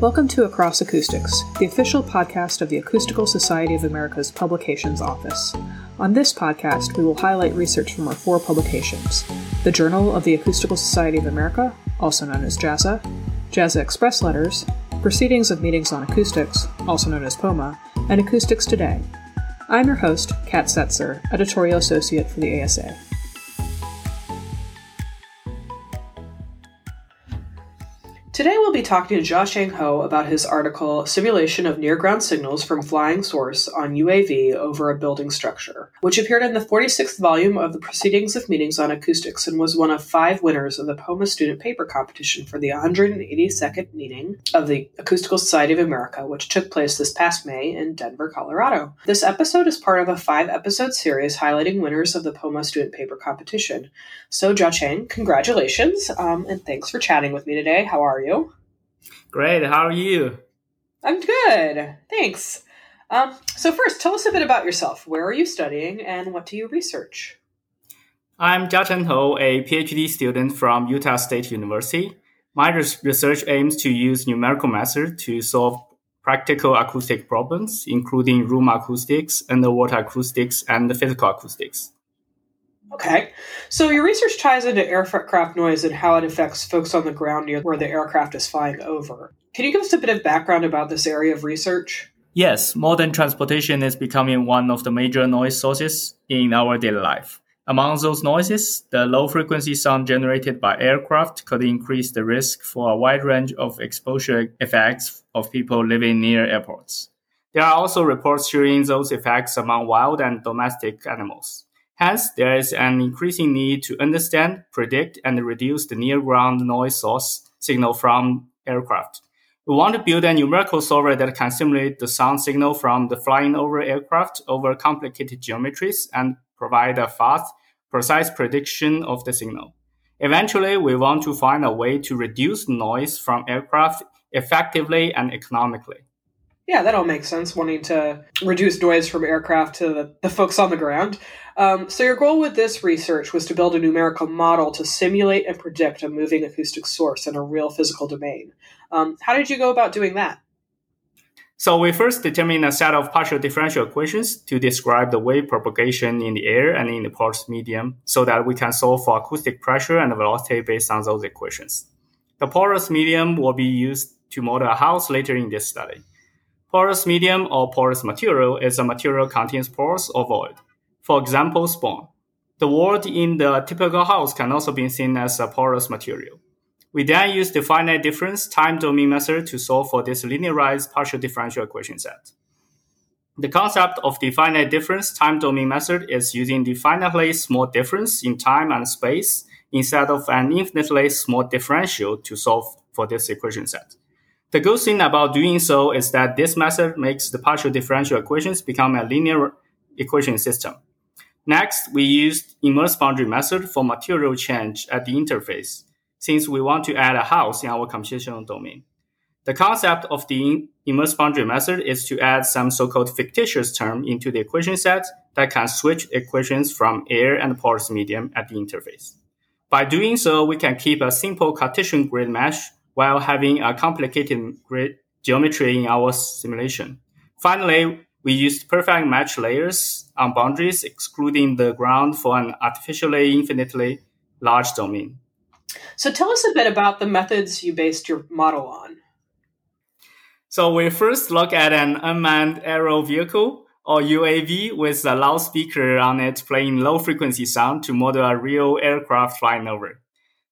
Welcome to Across Acoustics, the official podcast of the Acoustical Society of America's Publications Office. On this podcast, we will highlight research from our four publications the Journal of the Acoustical Society of America, also known as JASA, JASA Express Letters, Proceedings of Meetings on Acoustics, also known as POMA, and Acoustics Today. I'm your host, Kat Setzer, editorial associate for the ASA. Be talking to Jiasheng Hou about his article Simulation of Near Ground Signals from Flying Source on UAV over a Building Structure, which appeared in the 46th volume of the Proceedings of Meetings on Acoustics and was one of five winners of the POMA Student Paper Competition for the 182nd meeting of the Acoustical Society of America, which took place this past May in Denver, Colorado. This episode is part of a five episode series highlighting winners of the POMA Student Paper Competition. So, Jiasheng, congratulations, um, and thanks for chatting with me today. How are you? Great. How are you? I'm good. Thanks. Um, so, first, tell us a bit about yourself. Where are you studying and what do you research? I'm Jiasheng Hou, a PhD student from Utah State University. My research aims to use numerical methods to solve practical acoustic problems, including room acoustics, underwater acoustics, and physical acoustics. Okay. So your research ties into aircraft noise and how it affects folks on the ground near where the aircraft is flying over. Can you give us a bit of background about this area of research? Yes, modern transportation is becoming one of the major noise sources in our daily life. Among those noises, the low frequency sound generated by aircraft could increase the risk for a wide range of exposure effects of people living near airports. There are also reports showing those effects among wild and domestic animals. Hence, there is an increasing need to understand, predict, and reduce the near-ground noise source signal from aircraft. We want to build a numerical solver that can simulate the sound signal from the flying over aircraft over complicated geometries and provide a fast, precise prediction of the signal. Eventually, we want to find a way to reduce noise from aircraft effectively and economically. Yeah, that all makes sense, wanting to reduce noise from aircraft to the, the folks on the ground. Um, so, your goal with this research was to build a numerical model to simulate and predict a moving acoustic source in a real physical domain. Um, how did you go about doing that? So, we first determined a set of partial differential equations to describe the wave propagation in the air and in the porous medium so that we can solve for acoustic pressure and velocity based on those equations. The porous medium will be used to model a house later in this study. Porous medium or porous material is a material contains pores or void. For example, spawn. The wall in the typical house can also be seen as a porous material. We then use the finite difference time domain method to solve for this linearized partial differential equation set. The concept of the finite difference time domain method is using the finitely small difference in time and space instead of an infinitely small differential to solve for this equation set. The good thing about doing so is that this method makes the partial differential equations become a linear equation system. Next, we used immerse boundary method for material change at the interface, since we want to add a house in our computational domain. The concept of the immerse boundary method is to add some so-called fictitious term into the equation set that can switch equations from air and porous medium at the interface. By doing so, we can keep a simple Cartesian grid mesh while having a complicated grid geometry in our simulation. Finally, we used perfect match layers on boundaries, excluding the ground for an artificially infinitely large domain. So tell us a bit about the methods you based your model on. So we first look at an unmanned aerial vehicle or UAV with a loudspeaker on it playing low frequency sound to model a real aircraft flying over.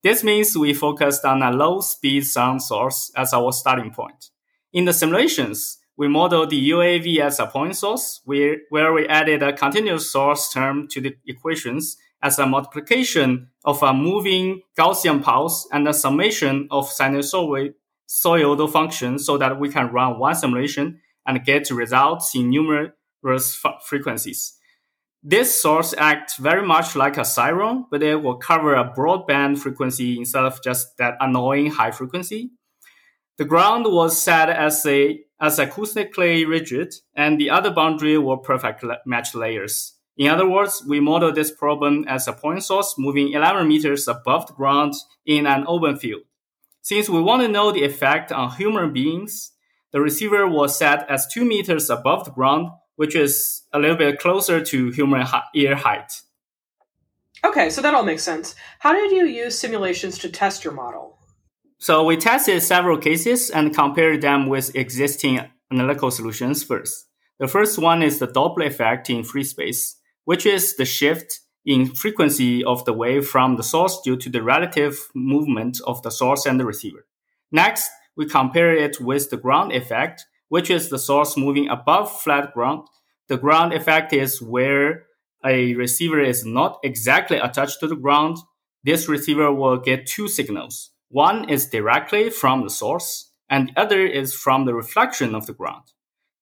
This means we focused on a low speed sound source as our starting point. In the simulations, we modeled the UAV as a point source, where, where we added a continuous source term to the equations as a multiplication of a moving Gaussian pulse and a summation of sinusoidal functions so that we can run one simulation and get results in numerous frequencies. This source acts very much like a siren, but it will cover a broadband frequency instead of just that annoying high frequency. The ground was set as a as acoustically rigid, and the other boundary were perfect match layers. In other words, we model this problem as a point source moving 11 meters above the ground in an open field. Since we want to know the effect on human beings, the receiver was set as two meters above the ground, which is a little bit closer to human ear height. Okay, so that all makes sense. How did you use simulations to test your model? So we tested several cases and compared them with existing analytical solutions first. The first one is the Doppler effect in free space, which is the shift in frequency of the wave from the source due to the relative movement of the source and the receiver. Next, we compare it with the ground effect, which is the source moving above flat ground. The ground effect is where a receiver is not exactly attached to the ground. This receiver will get two signals. One is directly from the source, and the other is from the reflection of the ground.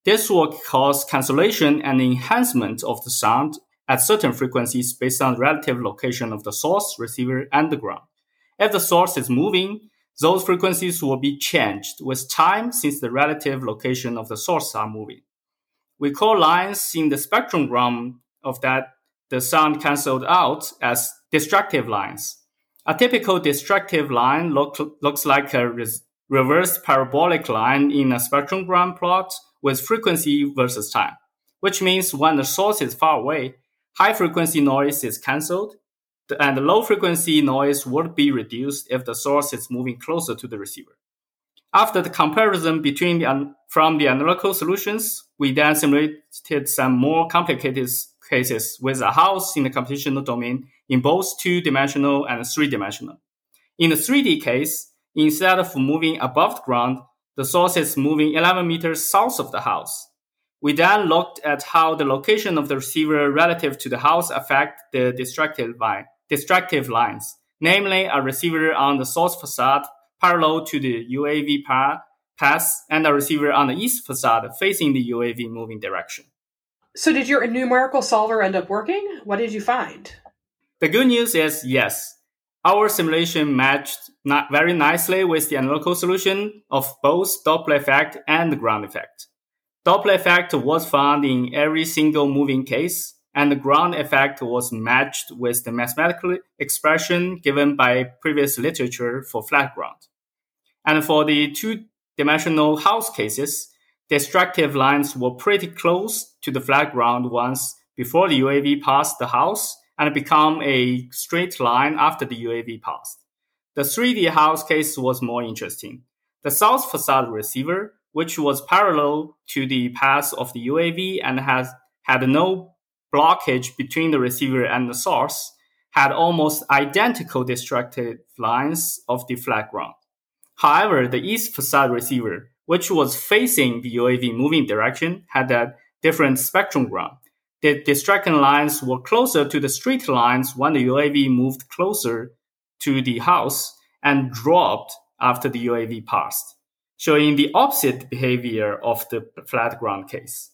This will cause cancellation and enhancement of the sound at certain frequencies based on relative location of the source, receiver, and the ground. If the source is moving, those frequencies will be changed with time since the relative location of the source are moving. We call lines in the spectrogram of that the sound cancelled out as destructive lines. A typical destructive line look, looks like a res- reverse parabolic line in a spectrogram plot with frequency versus time, which means when the source is far away, high frequency noise is cancelled, and the low frequency noise would be reduced if the source is moving closer to the receiver. After the comparison between the, from the analytical solutions, we then simulated some more complicated cases with a house in the computational domain in both two-dimensional and three-dimensional. In the 3D case, instead of moving above the ground, the source is moving 11 meters south of the house. We then looked at how the location of the receiver relative to the house affect the destructive, line, destructive lines, namely a receiver on the source facade parallel to the UAV path and a receiver on the east facade facing the UAV moving direction. So did your numerical solver end up working? What did you find? The good news is yes. Our simulation matched not very nicely with the analytical solution of both Doppler effect and ground effect. Doppler effect was found in every single moving case, and the ground effect was matched with the mathematical expression given by previous literature for flat ground. And for the two-dimensional house cases, destructive lines were pretty close to the flat ground ones before the UAV passed the house and become a straight line after the UAV passed. The 3D house case was more interesting. The south facade receiver which was parallel to the path of the UAV and has had no blockage between the receiver and the source, had almost identical destructive lines of the flat ground. However, the east facade receiver, which was facing the UAV moving direction, had a different spectrogram. The destruction lines were closer to the straight lines when the UAV moved closer to the house and dropped after the UAV passed showing the opposite behavior of the flat ground case.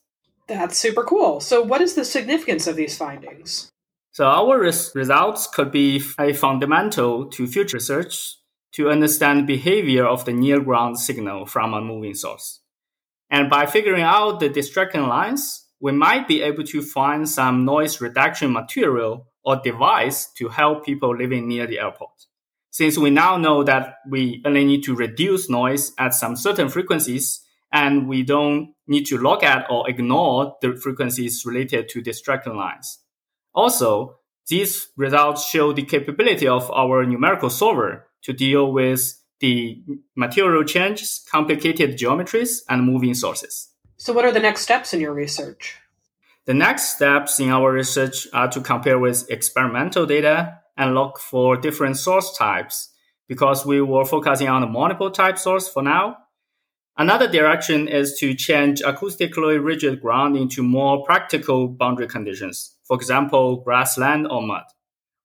That's super cool. So, what is the significance of these findings? So, our res- results could be a fundamental to future research to understand behavior of the near ground signal from a moving source. And by figuring out the distracting lines, we might be able to find some noise reduction material or device to help people living near the airport. Since we now know that we only need to reduce noise at some certain frequencies, and we don't need to look at or ignore the frequencies related to distraction lines. Also, these results show the capability of our numerical solver to deal with the material changes, complicated geometries, and moving sources. So, what are the next steps in your research? The next steps in our research are to compare with experimental data and look for different source types because we were focusing on the multiple type source for now. Another direction is to change acoustically rigid ground into more practical boundary conditions, for example, grassland or mud.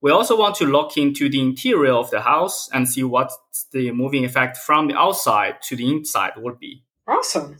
We also want to look into the interior of the house and see what the moving effect from the outside to the inside would be. Awesome.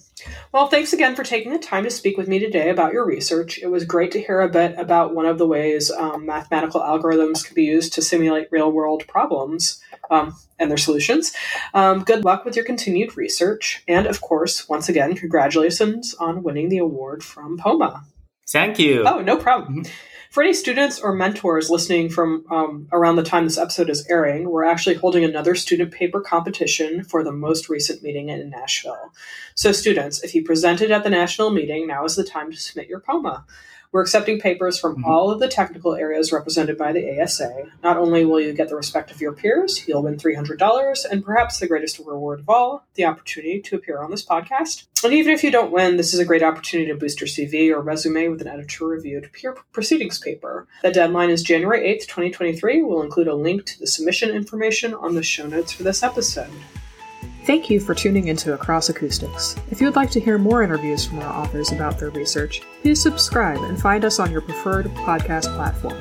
Well, thanks again for taking the time to speak with me today about your research. It was great to hear a bit about one of the ways um, mathematical algorithms can be used to simulate real world problems um, and their solutions. Um, good luck with your continued research. And of course, once again, congratulations on winning the award from POMA. Thank you. Oh, no problem. Mm-hmm. For any students or mentors listening from um, around the time this episode is airing, we're actually holding another student paper competition for the most recent meeting in Nashville. So, students, if you presented at the Nashville meeting, now is the time to submit your POMA. We're accepting papers from mm-hmm. all of the technical areas represented by the ASA. Not only will you get the respect of your peers, you'll win $300, and perhaps the greatest reward of all, the opportunity to appear on this podcast. And even if you don't win, this is a great opportunity to boost your CV or resume with an editor reviewed peer proceedings paper. The deadline is January 8th, 2023. We'll include a link to the submission information on the show notes for this episode. Thank you for tuning into Across Acoustics. If you would like to hear more interviews from our authors about their research, please subscribe and find us on your preferred podcast platform.